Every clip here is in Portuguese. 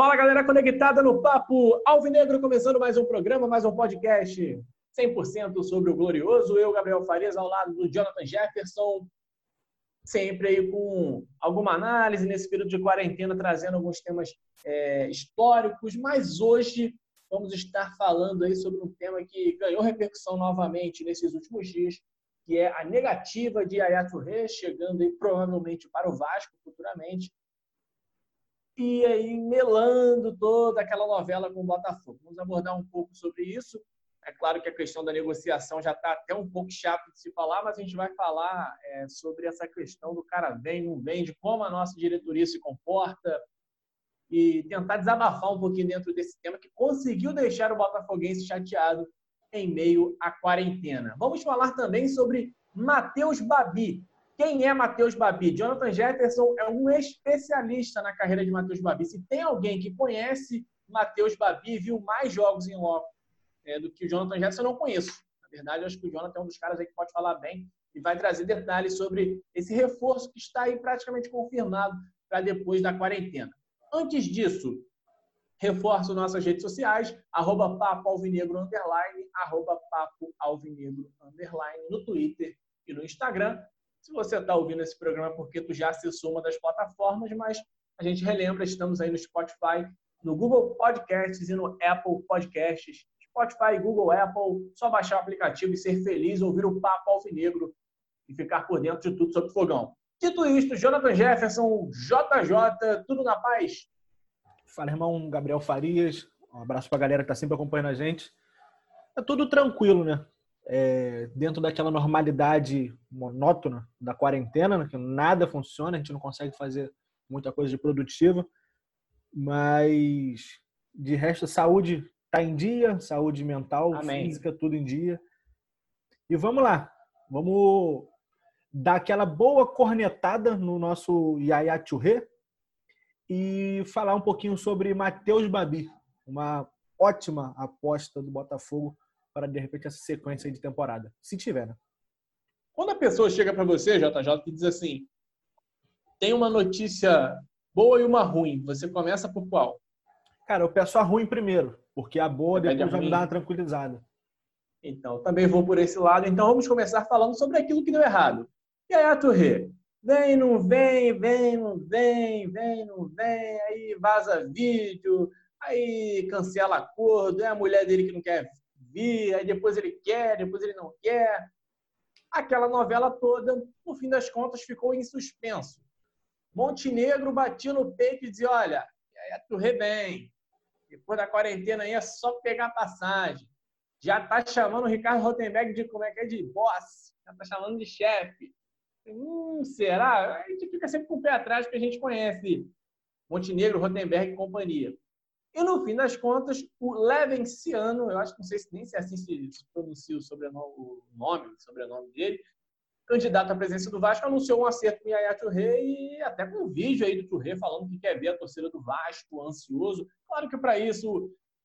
Fala galera conectada no Papo Alvinegro, começando mais um programa, mais um podcast 100% sobre o glorioso. Eu, Gabriel Farias, ao lado do Jonathan Jefferson, sempre aí com alguma análise nesse período de quarentena, trazendo alguns temas é, históricos, mas hoje vamos estar falando aí sobre um tema que ganhou repercussão novamente nesses últimos dias, que é a negativa de Yaya Touré, chegando aí provavelmente para o Vasco futuramente, e aí melando toda aquela novela com o Botafogo. Vamos abordar um pouco sobre isso. É claro que a questão da negociação já está até um pouco chato de se falar, mas a gente vai falar é, sobre essa questão do cara vem, não vem, de como a nossa diretoria se comporta e tentar desabafar um pouquinho dentro desse tema que conseguiu deixar o Botafoguense chateado em meio à quarentena. Vamos falar também sobre Matheus Babi, quem é Matheus Babi? Jonathan Jefferson é um especialista na carreira de Matheus Babi. Se tem alguém que conhece Matheus Babi, viu mais jogos em loco é, do que o Jonathan Jefferson, eu não conheço. Na verdade, acho que o Jonathan é um dos caras aí que pode falar bem e vai trazer detalhes sobre esse reforço que está aí praticamente confirmado para depois da quarentena. Antes disso, reforço nossas redes sociais, arroba papo alvinegro, underline, arroba papo alvinegro, underline, no Twitter e no Instagram. Se você está ouvindo esse programa é porque tu já acessou uma das plataformas, mas a gente relembra, estamos aí no Spotify, no Google Podcasts e no Apple Podcasts. Spotify, Google, Apple, só baixar o aplicativo e ser feliz, ouvir o papo alvinegro e ficar por dentro de tudo sobre fogão. Dito isto, Jonathan Jefferson, JJ, tudo na paz? Fala, irmão Gabriel Farias. Um abraço para a galera que está sempre acompanhando a gente. É tudo tranquilo, né? É, dentro daquela normalidade monótona da quarentena, né, que nada funciona, a gente não consegue fazer muita coisa de produtiva, mas de resto, saúde está em dia, saúde mental, Amém. física, tudo em dia. E vamos lá, vamos dar aquela boa cornetada no nosso Yaya Churré e falar um pouquinho sobre Matheus Babi, uma ótima aposta do Botafogo para, de repente, essa sequência de temporada. Se tiver, né? Quando a pessoa chega para você, JJ, e diz assim: tem uma notícia boa e uma ruim, você começa por qual? Cara, eu peço a ruim primeiro, porque a boa você depois vai me dar uma tranquilizada. Então, também vou por esse lado. Então, vamos começar falando sobre aquilo que deu errado. E aí, Aturre? Vem, não vem, vem, não vem, vem, não vem, aí vaza vídeo, aí cancela acordo, é a mulher dele que não quer aí depois ele quer, depois ele não quer. Aquela novela toda, no fim das contas, ficou em suspenso. Montenegro batia no peito e dizia: Olha, é tu bem. Depois da quarentena aí é só pegar passagem. Já tá chamando o Ricardo Rotenberg de como é que é de boss. Já tá chamando de chefe. Hum, será? A gente fica sempre com o pé atrás, porque a gente conhece Montenegro, Rotenberg e companhia. E no fim das contas, o Levenciano, eu acho que não sei se nem se é assim se, pronuncia o, sobrenome, o nome, o sobrenome dele, candidato à presença do Vasco, anunciou um acerto com o Yaya Touré e até com um vídeo aí do Touré falando que quer ver a torcida do Vasco, ansioso. Claro que para isso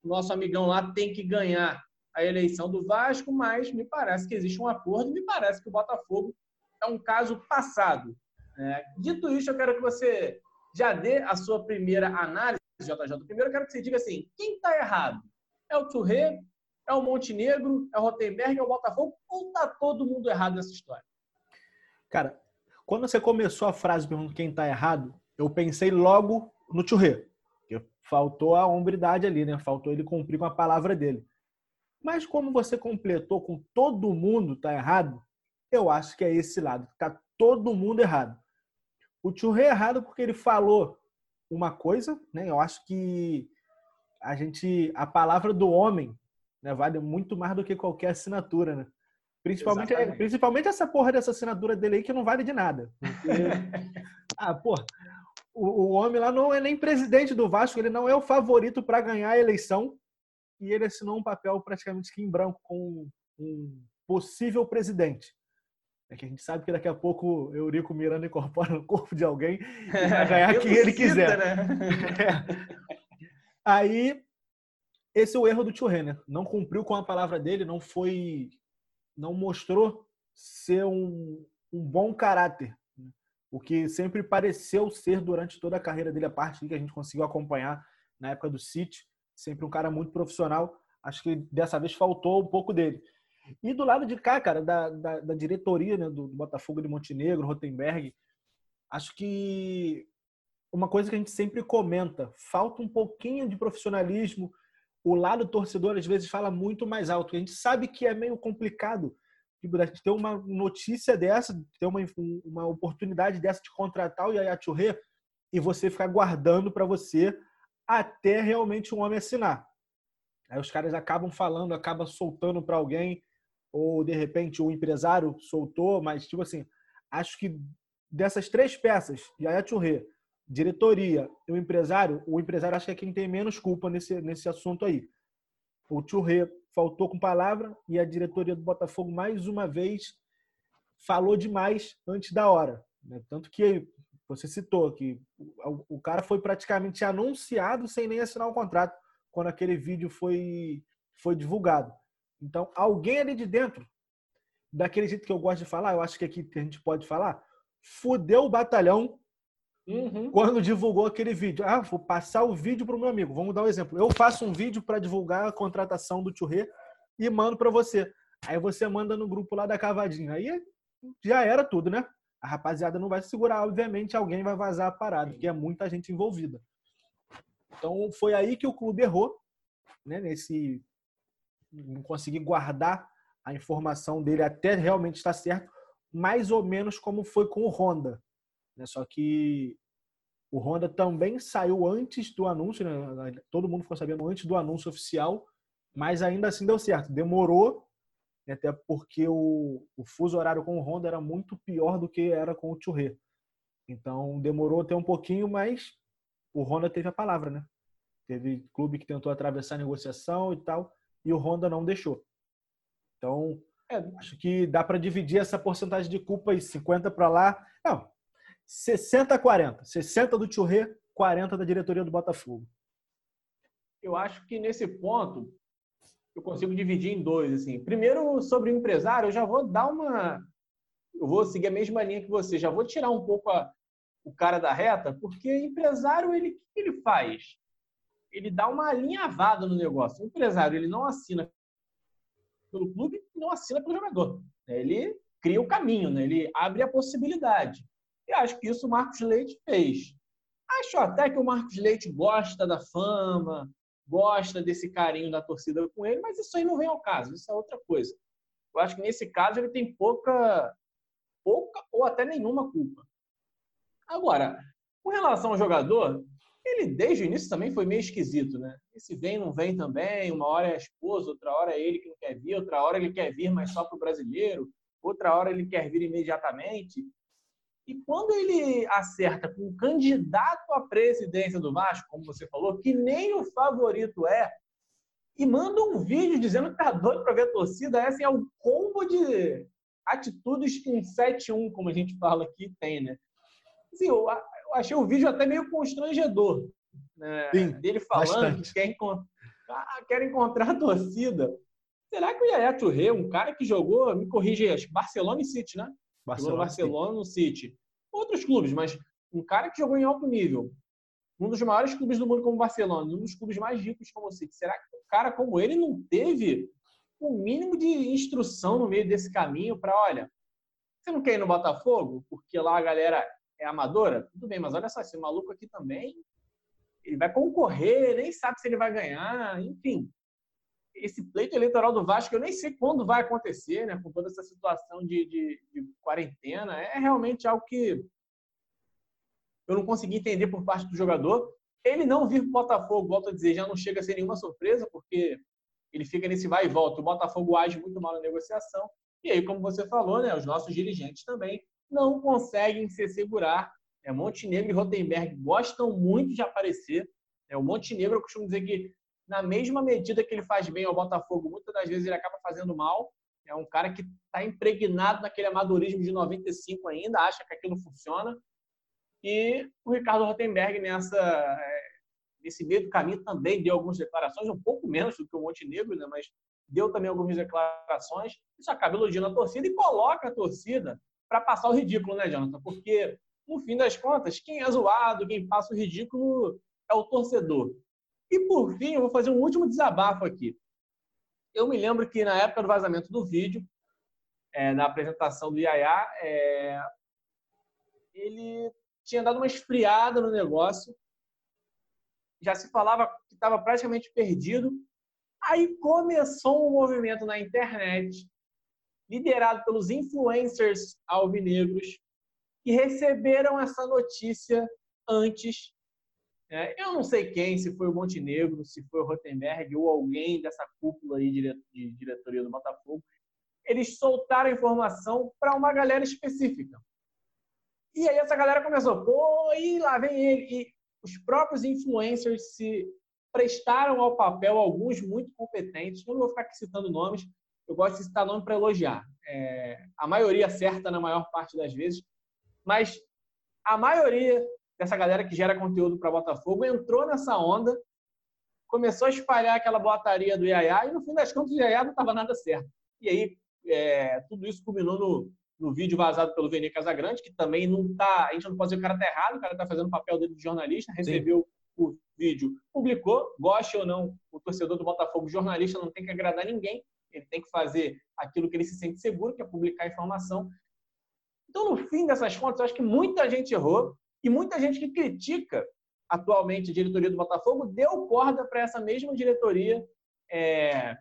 o nosso amigão lá tem que ganhar a eleição do Vasco, mas me parece que existe um acordo, me parece que o Botafogo é um caso passado. É, dito isso, eu quero que você já dê a sua primeira análise JJ. Primeiro, eu quero que você diga assim: quem está errado? É o Touré? É o Montenegro? É o Rotenberg? É o Botafogo? Ou está todo mundo errado nessa história? Cara, quando você começou a frase perguntando quem está errado, eu pensei logo no Touré. Faltou a hombridade ali, né? Faltou ele cumprir com a palavra dele. Mas como você completou com todo mundo está errado, eu acho que é esse lado. Está todo mundo errado. O Touré é errado porque ele falou uma coisa, né? Eu acho que a gente, a palavra do homem, né, vale muito mais do que qualquer assinatura, né? Principalmente, principalmente essa porra dessa assinatura dele aí que não vale de nada. Porque, ah, pô, o, o homem lá não é nem presidente do Vasco, ele não é o favorito para ganhar a eleição e ele assinou um papel praticamente em branco com um possível presidente. É que a gente sabe que daqui a pouco o Eurico Miranda incorpora no corpo de alguém e vai ganhar quem ele quiser. Né? É. Aí, esse é o erro do Tio Renner. Não cumpriu com a palavra dele, não foi. não mostrou ser um, um bom caráter. O que sempre pareceu ser durante toda a carreira dele, a parte que a gente conseguiu acompanhar na época do City, sempre um cara muito profissional. Acho que dessa vez faltou um pouco dele. E do lado de cá, cara, da, da, da diretoria né, do, do Botafogo de Montenegro, Rotenberg, acho que uma coisa que a gente sempre comenta, falta um pouquinho de profissionalismo. O lado torcedor às vezes fala muito mais alto. A gente sabe que é meio complicado tipo, ter uma notícia dessa, ter uma, uma oportunidade dessa de contratar o Yaya Touré e você ficar guardando para você até realmente um homem assinar. Aí os caras acabam falando, acabam soltando para alguém, ou de repente o empresário soltou, mas tipo assim, acho que dessas três peças, Yaya Touré, diretoria e o empresário, o empresário acho que é quem tem menos culpa nesse, nesse assunto aí. O Touré faltou com palavra e a diretoria do Botafogo, mais uma vez, falou demais antes da hora. Né? Tanto que você citou que o cara foi praticamente anunciado sem nem assinar o contrato quando aquele vídeo foi, foi divulgado. Então, alguém ali de dentro, daquele jeito que eu gosto de falar, eu acho que aqui a gente pode falar, fudeu o batalhão Uhum. Quando divulgou aquele vídeo, ah, vou passar o vídeo para o meu amigo. Vamos dar um exemplo. Eu faço um vídeo para divulgar a contratação do Churré e mando para você. Aí você manda no grupo lá da Cavadinha. Aí já era tudo, né? A rapaziada não vai se segurar, obviamente alguém vai vazar a parada, porque é muita gente envolvida. Então foi aí que o clube errou, né? Nesse conseguir guardar a informação dele até realmente estar certo, mais ou menos como foi com o Honda. Né? Só que o Honda também saiu antes do anúncio, né? todo mundo ficou sabendo antes do anúncio oficial, mas ainda assim deu certo. Demorou, até porque o, o fuso horário com o Honda era muito pior do que era com o Churré. Então demorou até um pouquinho, mas o Honda teve a palavra, né? Teve clube que tentou atravessar a negociação e tal, e o Honda não deixou. Então, é, acho que dá para dividir essa porcentagem de culpa aí, 50 para lá. Não, 60 a 40. 60 do Churré, 40 da diretoria do Botafogo. Eu acho que nesse ponto eu consigo dividir em dois. Assim. Primeiro, sobre o empresário, eu já vou dar uma. Eu vou seguir a mesma linha que você, já vou tirar um pouco a... o cara da reta, porque empresário, ele o que ele faz? Ele dá uma alinhavada no negócio. O empresário, ele não assina pelo clube e não assina pelo jogador. Ele cria o caminho, né? ele abre a possibilidade. E acho que isso o Marcos Leite fez. Acho até que o Marcos Leite gosta da fama, gosta desse carinho da torcida com ele, mas isso aí não vem ao caso, isso é outra coisa. Eu acho que nesse caso ele tem pouca, pouca ou até nenhuma culpa. Agora, com relação ao jogador, ele desde o início também foi meio esquisito, né? Esse vem, não vem também, uma hora é a esposa, outra hora é ele que não quer vir, outra hora ele quer vir, mas só para o brasileiro, outra hora ele quer vir imediatamente. E quando ele acerta com um candidato à presidência do Vasco, como você falou, que nem o favorito é, e manda um vídeo dizendo que tá doido para ver a torcida, essa é o combo de atitudes um 7-1, como a gente fala aqui, tem, né? Assim, achei o vídeo até meio constrangedor, né? Sim, dele falando bastante. que quer, encont ah, quer encontrar a torcida. Será que o Yaya Touré, um cara que jogou, me corrige, acho que Barcelona e City, né? Barcelona, Barcelona, no City. Outros clubes, mas um cara que jogou em alto nível, um dos maiores clubes do mundo como Barcelona, um dos clubes mais ricos como o City. Será que um cara como ele não teve o um mínimo de instrução no meio desse caminho para, olha, você não quer ir no Botafogo porque lá a galera é amadora? Tudo bem, mas olha só, esse maluco aqui também, ele vai concorrer, nem sabe se ele vai ganhar, enfim esse pleito eleitoral do Vasco, eu nem sei quando vai acontecer, né? Com toda essa situação de, de, de quarentena, é realmente algo que eu não consegui entender por parte do jogador. Ele não vir para o Botafogo, volto a dizer, já não chega a ser nenhuma surpresa, porque ele fica nesse vai e volta. O Botafogo age muito mal na negociação. E aí, como você falou, né, os nossos dirigentes também não conseguem se segurar. É, Montenegro e Rotenberg gostam muito de aparecer. É, o Montenegro, eu costumo dizer que na mesma medida que ele faz bem ao Botafogo, muitas das vezes ele acaba fazendo mal. É um cara que está impregnado naquele amadorismo de 95 ainda, acha que aquilo funciona. E o Ricardo Rotenberg, nessa, é, nesse meio do caminho, também deu algumas declarações, um pouco menos do que o Montenegro, né? mas deu também algumas declarações. Isso acaba iludindo a torcida e coloca a torcida para passar o ridículo, né, Jonathan? Porque, no fim das contas, quem é zoado, quem passa o ridículo é o torcedor. E por fim, eu vou fazer um último desabafo aqui. Eu me lembro que na época do vazamento do vídeo, é, na apresentação do Yaya, é, ele tinha dado uma esfriada no negócio. Já se falava que estava praticamente perdido. Aí começou um movimento na internet, liderado pelos influencers alvinegros, que receberam essa notícia antes. É, eu não sei quem, se foi o Montenegro, se foi o Rotenberg ou alguém dessa cúpula aí de diretoria do Botafogo. Eles soltaram a informação para uma galera específica. E aí essa galera começou, pô, e lá vem ele. E os próprios influencers se prestaram ao papel, alguns muito competentes. Não vou ficar aqui citando nomes, eu gosto de citar nome para elogiar. É, a maioria acerta na maior parte das vezes, mas a maioria dessa galera que gera conteúdo para Botafogo entrou nessa onda, começou a espalhar aquela boataria do Iaiá e no fim das contas o Iaiá não estava nada certo. E aí é, tudo isso culminou no, no vídeo vazado pelo Vene Casagrande, que também não tá. A gente não pode dizer que o cara tá errado, o cara tá fazendo o papel dele de jornalista, recebeu Sim. o vídeo, publicou, goste ou não, o torcedor do Botafogo, jornalista, não tem que agradar ninguém, ele tem que fazer aquilo que ele se sente seguro, que é publicar informação. Então, no fim dessas contas, eu acho que muita gente errou e muita gente que critica atualmente a diretoria do Botafogo deu corda para essa mesma diretoria é,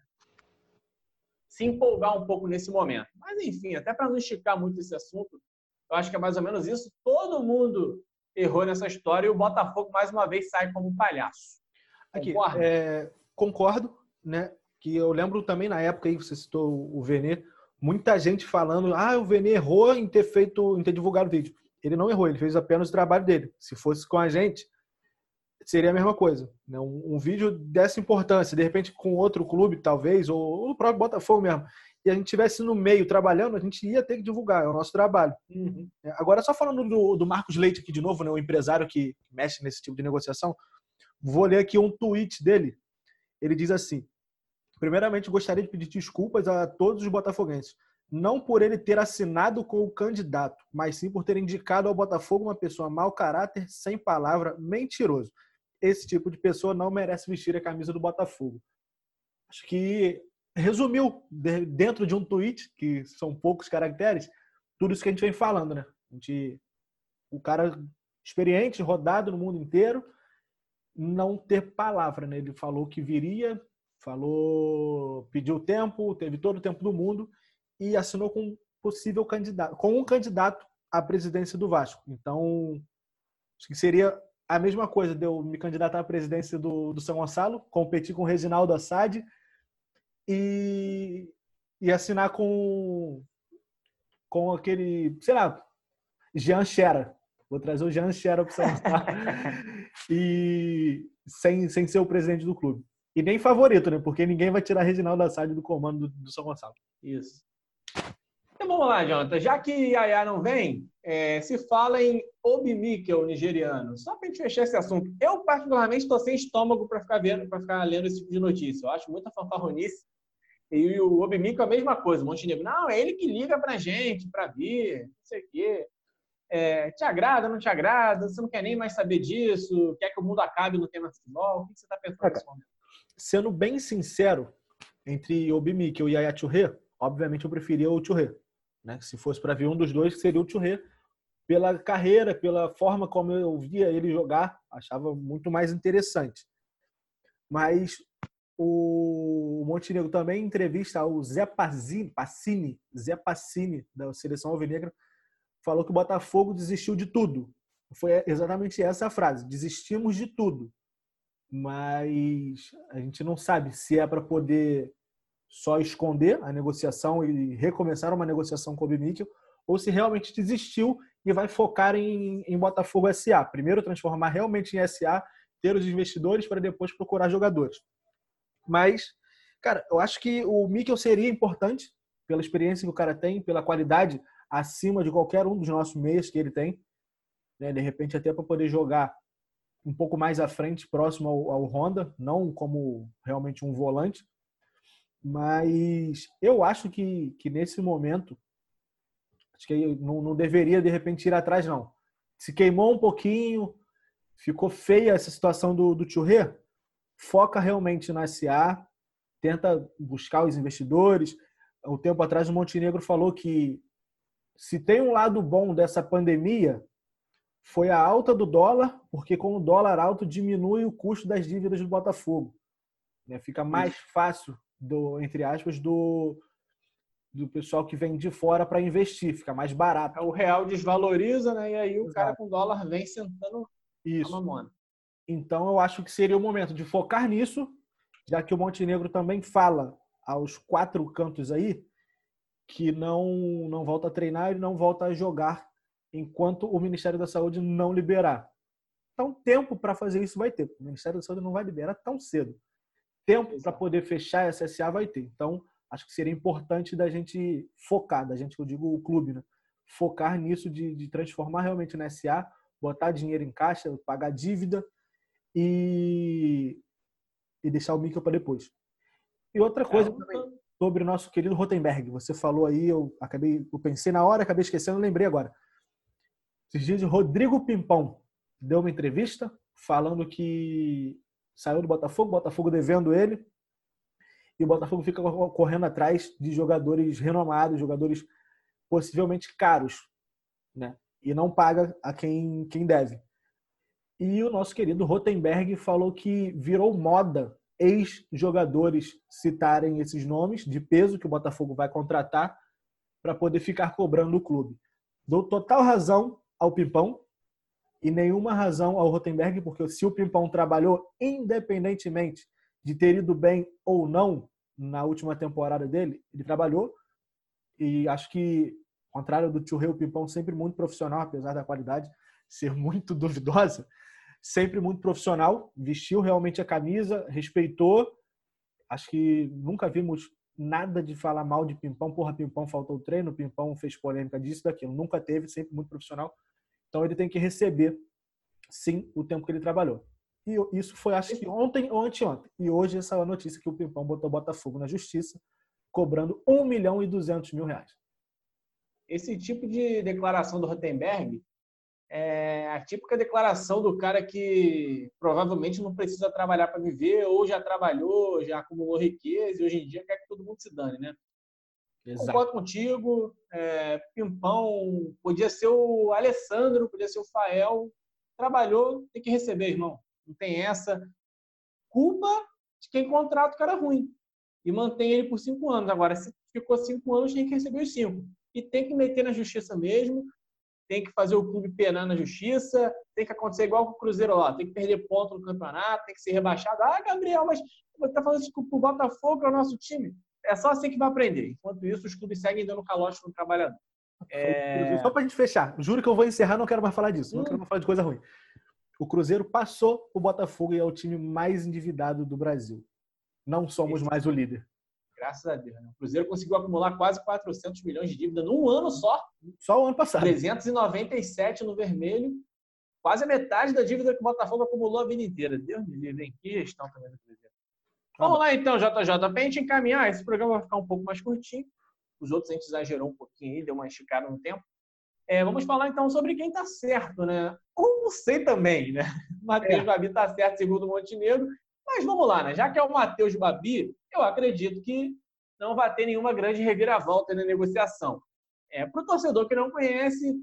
se empolgar um pouco nesse momento. Mas, enfim, até para não esticar muito esse assunto, eu acho que é mais ou menos isso. Todo mundo errou nessa história e o Botafogo, mais uma vez, sai como um palhaço. Aqui, é, concordo, né? Que eu lembro também na época aí, você citou o Vene, muita gente falando, ah, o Vene errou em ter feito, em ter divulgado o vídeo. Ele não errou, ele fez apenas o trabalho dele. Se fosse com a gente, seria a mesma coisa. Né? Um, um, vídeo dessa importância, de repente com outro clube, talvez, ou, o próprio Botafogo mesmo, e a gente estivesse no meio trabalhando, a gente ia ter que divulgar, é o nosso trabalho. Uhum. É, agora, só falando do, do, Marcos Leite aqui de novo, né, o empresário que mexe nesse tipo de negociação, vou ler aqui um tweet dele. Ele diz assim: Primeiramente, gostaria de pedir desculpas a todos os botafoguenses. Não por ele ter assinado com o candidato, mas sim por ter indicado ao Botafogo uma pessoa mau caráter, sem palavra, mentiroso esse tipo de pessoa não merece vestir a camisa do Botafogo. Acho que resumiu dentro de um tweet, que são poucos caracteres, tudo isso que a gente vem falando, né? A gente, o cara experiente, rodado no mundo inteiro, não ter palavra, né? Ele falou que viria, falou, pediu tempo, teve todo o tempo do mundo e assinou com um possível candidato, com um candidato à presidência do Vasco. Então, acho que seria a mesma coisa de eu me candidatar à presidência do, do São Gonçalo, competir com o Reginaldo Assad e, e assinar com, com aquele, sei lá, Jean Xera. Vou trazer o Jean Xera para o São Gonçalo. e sem, sem ser o presidente do clube. E nem favorito, né? Porque ninguém vai tirar Reginaldo Assad do comando do, do São Gonçalo. Isso. Então vamos lá, Jonathan. Já que Yaya não vem, é, se fala em Obi Mikel nigeriano. Só para a gente fechar esse assunto. Eu, particularmente, estou sem estômago para ficar vendo, para ficar lendo esse tipo de notícia. Eu acho muita fanfarronice. E o Obi Mikel é a mesma coisa. O Montenegro, não, é ele que liga para gente, para vir, não sei o quê. É, te agrada, não te agrada? Você não quer nem mais saber disso? Quer que o mundo acabe no tema futebol? O que você está pensando nesse momento? Sendo bem sincero, entre Obi Mikel e Yaya Churré, obviamente eu preferia o Churré. Né? Se fosse para ver um dos dois, seria o Churré. Pela carreira, pela forma como eu via ele jogar, achava muito mais interessante. Mas o Montenegro também, entrevista ao Zé Pazini, Passini, Zé Passini, da Seleção Alvinegra, falou que o Botafogo desistiu de tudo. Foi exatamente essa a frase: desistimos de tudo. Mas a gente não sabe se é para poder só esconder a negociação e recomeçar uma negociação com o Bimíquel, ou se realmente desistiu e vai focar em, em Botafogo SA. Primeiro transformar realmente em SA, ter os investidores para depois procurar jogadores. Mas, cara, eu acho que o Mikel seria importante pela experiência que o cara tem, pela qualidade acima de qualquer um dos nossos meios que ele tem. Né? De repente, até para poder jogar um pouco mais à frente, próximo ao, ao Honda, não como realmente um volante. Mas eu acho que, que nesse momento, acho que não, não deveria de repente ir atrás, não. Se queimou um pouquinho, ficou feia essa situação do, do Churré, foca realmente na SA, tenta buscar os investidores. Um tempo atrás o Montenegro falou que se tem um lado bom dessa pandemia, foi a alta do dólar, porque com o dólar alto diminui o custo das dívidas do Botafogo. Né? Fica mais fácil, do, entre aspas, do, do pessoal que vem de fora para investir, fica mais barato. O real desvaloriza, né? E aí o Exato. cara com dólar vem sentando Isso. a mamona. Então eu acho que seria o momento de focar nisso, já que o Montenegro também fala aos quatro cantos aí que não não volta a treinar e não volta a jogar enquanto o Ministério da Saúde não liberar. Então, tempo para fazer isso vai ter. O Ministério da Saúde não vai liberar tão cedo. Tempo para poder fechar a SSA vai ter. Então, acho que seria importante da gente focar, da gente, eu digo o clube, né? focar nisso de, de transformar realmente na SA, botar dinheiro em caixa, pagar dívida e, e deixar o Mikkel para depois. E outra coisa é, sobre o nosso querido Rotenberg. Você falou aí, eu acabei, eu pensei na hora, acabei esquecendo, lembrei agora. Esses dias, Rodrigo Pimpão deu uma entrevista falando que saiu do Botafogo, Botafogo devendo ele, e o Botafogo fica correndo atrás de jogadores renomados, jogadores possivelmente caros, né? E não paga a quem, quem deve. E o nosso querido Rotenberg falou que virou moda ex-jogadores citarem esses nomes de peso que o Botafogo vai contratar para poder ficar cobrando o clube. Dou total razão ao Pimpão e nenhuma razão ao Rotenberg, porque se o Pimpão trabalhou independentemente de ter ido bem ou não na última temporada dele, ele trabalhou e acho que, ao contrário do Tio Rei, o Pimpão sempre muito profissional, apesar da qualidade ser muito duvidosa, sempre muito profissional, vestiu realmente a camisa, respeitou. Acho que nunca vimos nada de falar mal de Pimpão. Porra, Pimpão faltou treino, Pimpão fez polêmica disso, daquilo. Nunca teve, sempre muito profissional. Então ele tem que receber, sim, o tempo que ele trabalhou. E isso foi, acho que ontem ou anteontem. E hoje essa é a notícia que o Pimpão botou Botafogo na justiça, cobrando 1 milhão e 200 mil reais. Esse tipo de declaração do Rotenberg é a típica declaração do cara que provavelmente não precisa trabalhar para viver, ou já trabalhou, já acumulou riqueza, e hoje em dia quer que todo mundo se dane, né? Exato. Concordo contigo. É, Pimpão, podia ser o Alessandro, podia ser o Fael. Trabalhou, tem que receber, irmão. Não tem essa. Culpa de quem contrata o cara ruim. E mantém ele por cinco anos. Agora, se ficou cinco anos, tem que receber os cinco. E tem que meter na justiça mesmo. Tem que fazer o clube penar na justiça. Tem que acontecer igual com o Cruzeiro lá. Tem que perder ponto no campeonato. Tem que ser rebaixado. Ah, Gabriel, mas você tá falando isso pro Botafogo, é o nosso time é só assim que vai aprender. Enquanto isso, os clubes seguem dando calote no trabalhador. É... Só para a gente fechar, juro que eu vou encerrar, não quero mais falar disso, hum. não quero mais falar de coisa ruim. O Cruzeiro passou o Botafogo e é o time mais endividado do Brasil. Não somos Esse... mais o líder. Graças a Deus. Né? O Cruzeiro conseguiu acumular quase 400 milhões de dívida num ano só. Só o ano passado. 397 no vermelho. Quase a metade da dívida que o Botafogo acumulou a vida inteira. Deus me livre, hein? Que gestão também do Cruzeiro. Vamos lá então, JJ. Para a gente encaminhar, esse programa vai ficar um pouco mais curtinho. Os outros a gente exagerou um pouquinho aí, deu uma esticada no tempo. É, vamos falar então sobre quem está certo, né? Ou não sei também, né? Matheus é. Babi está certo segundo o Montenegro. Mas vamos lá, né? Já que é o Matheus Babi, eu acredito que não vai ter nenhuma grande reviravolta na negociação. É, Para o torcedor que não conhece,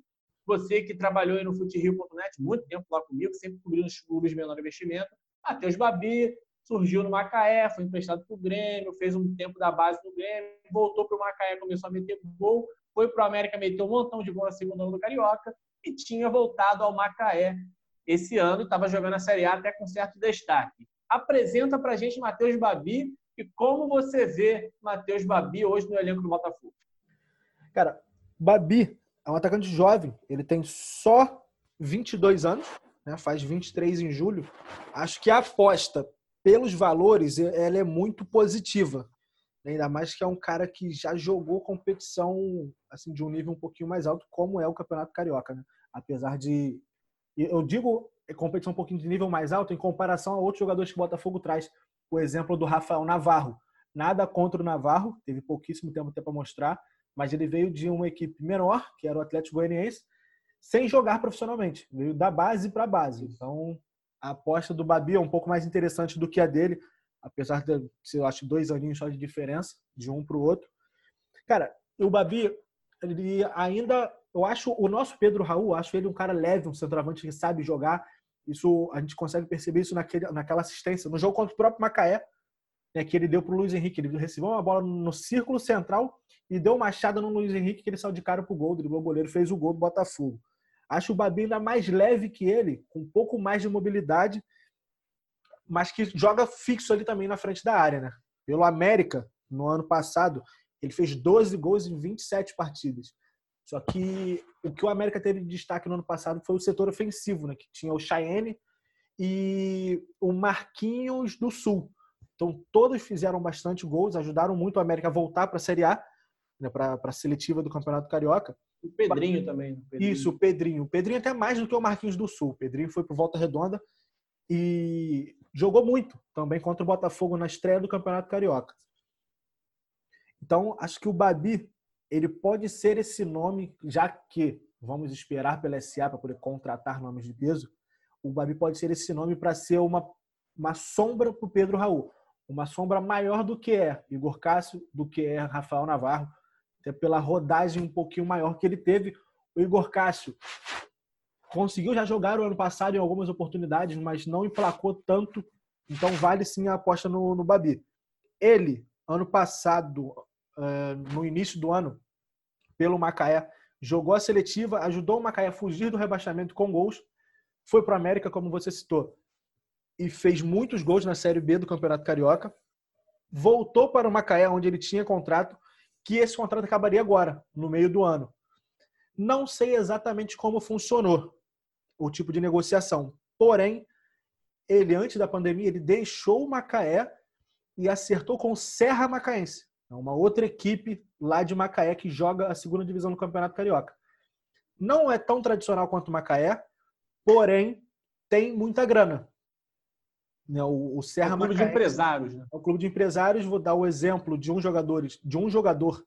você que trabalhou aí no FuteRio.net muito tempo lá comigo, sempre cobrindo os clubes de menor investimento, Matheus Babi, surgiu no Macaé, foi emprestado para o Grêmio, fez um tempo da base do Grêmio, voltou para o Macaé, começou a meter gol, foi para o América, meteu um montão de gol na segunda ano do Carioca e tinha voltado ao Macaé esse ano estava jogando a Série A até com certo destaque. Apresenta para a gente Matheus Babi e como você vê Matheus Babi hoje no elenco do Botafogo. Cara, Babi é um atacante jovem, ele tem só 22 anos, né? faz 23 em julho. Acho que a aposta pelos valores, ela é muito positiva. Ainda mais que é um cara que já jogou competição assim de um nível um pouquinho mais alto, como é o Campeonato Carioca, né? Apesar de eu digo é competição um pouquinho de nível mais alto em comparação a outros jogadores que o Botafogo traz. O exemplo do Rafael Navarro. Nada contra o Navarro, teve pouquíssimo tempo até para mostrar, mas ele veio de uma equipe menor, que era o Atlético Goianiense, sem jogar profissionalmente. Veio da base para a base. Então, a aposta do Babi é um pouco mais interessante do que a dele, apesar de eu acho, dois aninhos só de diferença de um para o outro. Cara, o Babi, ele ainda, eu acho o nosso Pedro Raul, acho ele um cara leve, um centroavante que sabe jogar. Isso a gente consegue perceber isso naquele, naquela assistência no jogo contra o próprio Macaé, né, que ele deu para o Luiz Henrique. Ele recebeu uma bola no círculo central e deu uma machada no Luiz Henrique que ele saiu de cara para o gol, o goleiro, fez o gol do Botafogo. Acho o Babi ainda mais leve que ele, com um pouco mais de mobilidade, mas que joga fixo ali também na frente da área, né? Pelo América, no ano passado, ele fez 12 gols em 27 partidas. Só que o que o América teve de destaque no ano passado foi o setor ofensivo, né? Que tinha o Cheyenne e o Marquinhos do Sul. Então, todos fizeram bastante gols, ajudaram muito o América a voltar para a Série A, né, para a seletiva do Campeonato Carioca. O Pedrinho também. O Pedrinho. Isso, o Pedrinho. O Pedrinho até mais do que o Marquinhos do Sul. O Pedrinho foi para Volta Redonda e jogou muito também contra o Botafogo na estreia do Campeonato Carioca. Então, acho que o Babi ele pode ser esse nome, já que vamos esperar pela SA para poder contratar nomes de peso. O Babi pode ser esse nome para ser uma, uma sombra para o Pedro Raul uma sombra maior do que é Igor Cássio, do que é Rafael Navarro, até pela rodagem um pouquinho maior que ele teve. O Igor Cássio conseguiu já jogar o ano passado em algumas oportunidades, mas não emplacou tanto, então vale sim a aposta no, no Babi. Ele, ano passado, eh, no início do ano, pelo Macaé, jogou a seletiva, ajudou o Macaé a fugir do rebaixamento com gols, foi para a América, como você citou, e fez muitos gols na Série B do Campeonato Carioca. Voltou para o Macaé, onde ele tinha contrato, que esse contrato acabaria agora, no meio do ano. Não sei exatamente como funcionou o tipo de negociação. Porém, ele, antes da pandemia, ele deixou o Macaé e acertou com o Serra Macaense, é uma outra equipe lá de Macaé que joga a segunda divisão do Campeonato Carioca. Não é tão tradicional quanto o Macaé, porém tem muita grana. Né? O, o Serra é um clube Macaé, de empresários. Né? É um clube de empresários. Vou dar o exemplo de um jogador, de um jogador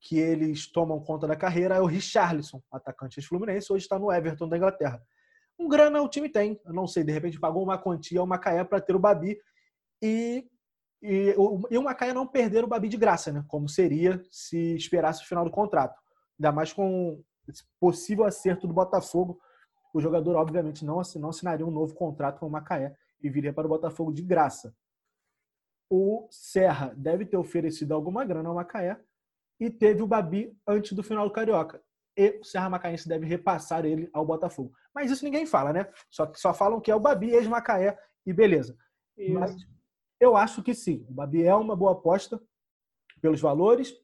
que eles tomam conta da carreira é o Richarlison, atacante de Fluminense, hoje está no Everton da Inglaterra. Um grana o time tem, eu não sei, de repente pagou uma quantia ao Macaé para ter o Babi e, e, e o Macaé não perder o Babi de graça, né? Como seria se esperasse o final do contrato. Ainda mais com esse possível acerto do Botafogo, o jogador obviamente não, não assinaria um novo contrato com o Macaé e viria para o Botafogo de graça. O Serra deve ter oferecido alguma grana ao Macaé e teve o Babi antes do final do Carioca. E o Serra Macaense deve repassar ele ao Botafogo. Mas isso ninguém fala, né? Só, só falam que é o Babi, ex-Macaé e beleza. Isso. Mas eu acho que sim. O Babi é uma boa aposta pelos valores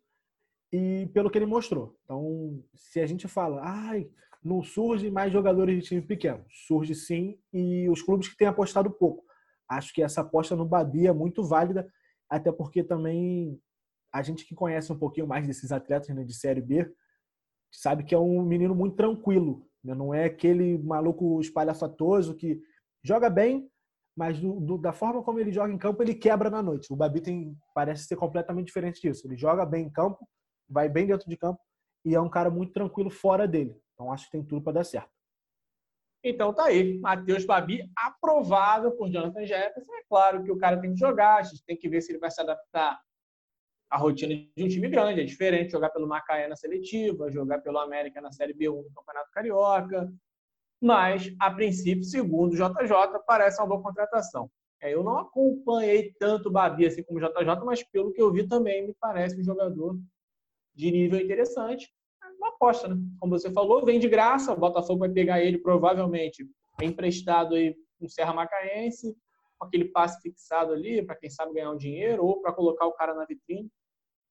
e pelo que ele mostrou. Então, se a gente fala, ai, não surge mais jogadores de time pequeno. Surge sim, e os clubes que têm apostado pouco. Acho que essa aposta no Babi é muito válida, até porque também a gente que conhece um pouquinho mais desses atletas né, de Série B sabe que é um menino muito tranquilo. Né? Não é aquele maluco espalhafatoso que joga bem, mas do, do, da forma como ele joga em campo, ele quebra na noite. O Babi tem, parece ser completamente diferente disso. Ele joga bem em campo, vai bem dentro de campo e é um cara muito tranquilo fora dele. Então acho que tem tudo para dar certo. Então tá aí, Matheus Babi aprovado por Jonathan Jefferson. É claro que o cara tem que jogar, a gente tem que ver se ele vai se adaptar à rotina de um time grande. É diferente jogar pelo Macaé na seletiva, jogar pelo América na Série B1 do Campeonato Carioca. Mas, a princípio, segundo o JJ, parece uma boa contratação. É, eu não acompanhei tanto o Babi assim como o JJ, mas pelo que eu vi também me parece um jogador de nível interessante uma aposta, né? Como você falou, vem de graça, o Botafogo vai pegar ele provavelmente emprestado aí com Serra Macaense, com aquele passe fixado ali, para quem sabe ganhar um dinheiro, ou para colocar o cara na vitrine.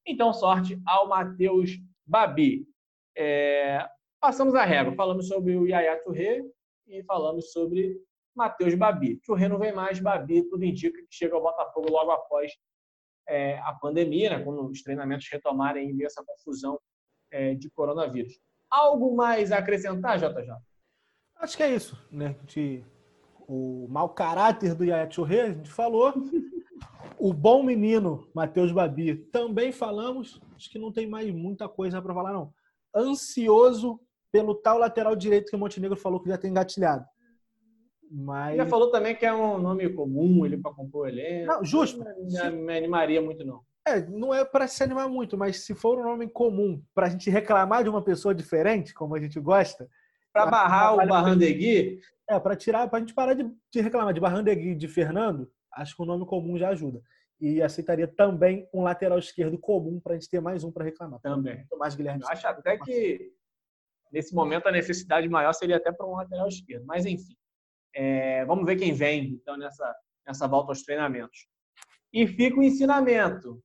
Então, sorte ao Matheus Babi. É... Passamos a régua, falamos sobre o Yaya Touré e falamos sobre Matheus Babi. Touré não vem mais, Babi, tudo indica que chega ao Botafogo logo após é, a pandemia, né, quando os treinamentos retomarem e essa confusão é, de coronavírus. Algo mais a acrescentar, JJ? Acho que é isso, né? De, o mau caráter do Yaya Churré, a gente falou. o bom menino, Matheus Babi, também falamos. Acho que não tem mais muita coisa para falar, não. Ansioso pelo tal lateral direito que o Montenegro falou que já tem engatilhado. Mas... Já falou também que é um nome comum ele para compor o elenco. Não, justo. Não me, me animaria muito, não. É, não é para se animar muito, mas se for um nome comum para a gente reclamar de uma pessoa diferente, como a gente gosta. Para barrar o Barrandegui? É, para tirar, para a gente parar de, de reclamar de Barrandegui de Fernando, acho que o nome comum já ajuda. E aceitaria também um lateral esquerdo comum para a gente ter mais um para reclamar. Também. Mais Guilherme. Eu acho até que nesse momento a necessidade maior seria até para um lateral esquerdo. Mas enfim, é, vamos ver quem vem então nessa, nessa volta aos treinamentos. E fica o ensinamento.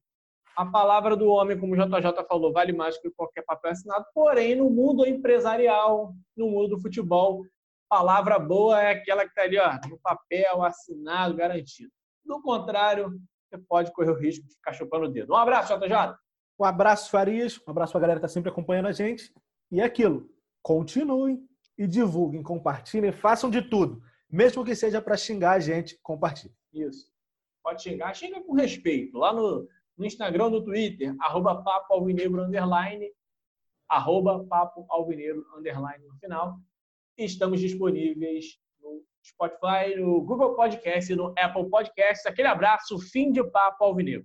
A palavra do homem, como o JJ falou, vale mais que qualquer papel assinado. Porém, no mundo empresarial, no mundo do futebol, palavra boa é aquela que está ali ó, no papel, assinado, garantido. Do contrário, você pode correr o risco de ficar chupando o dedo. Um abraço, JJ. Um abraço, Farias. Um abraço para a galera que está sempre acompanhando a gente. E é aquilo. Continuem e divulguem, compartilhem, façam de tudo. Mesmo que seja para xingar a gente, compartilhe. Isso. Pode xingar, xinga com respeito. Lá no, no Instagram, no Twitter, arroba papo alvinegro, underline, arroba papo alvinegro, underline no final. Estamos disponíveis no Spotify, no Google Podcast e no Apple Podcast. Aquele abraço, fim de papo alvinegro.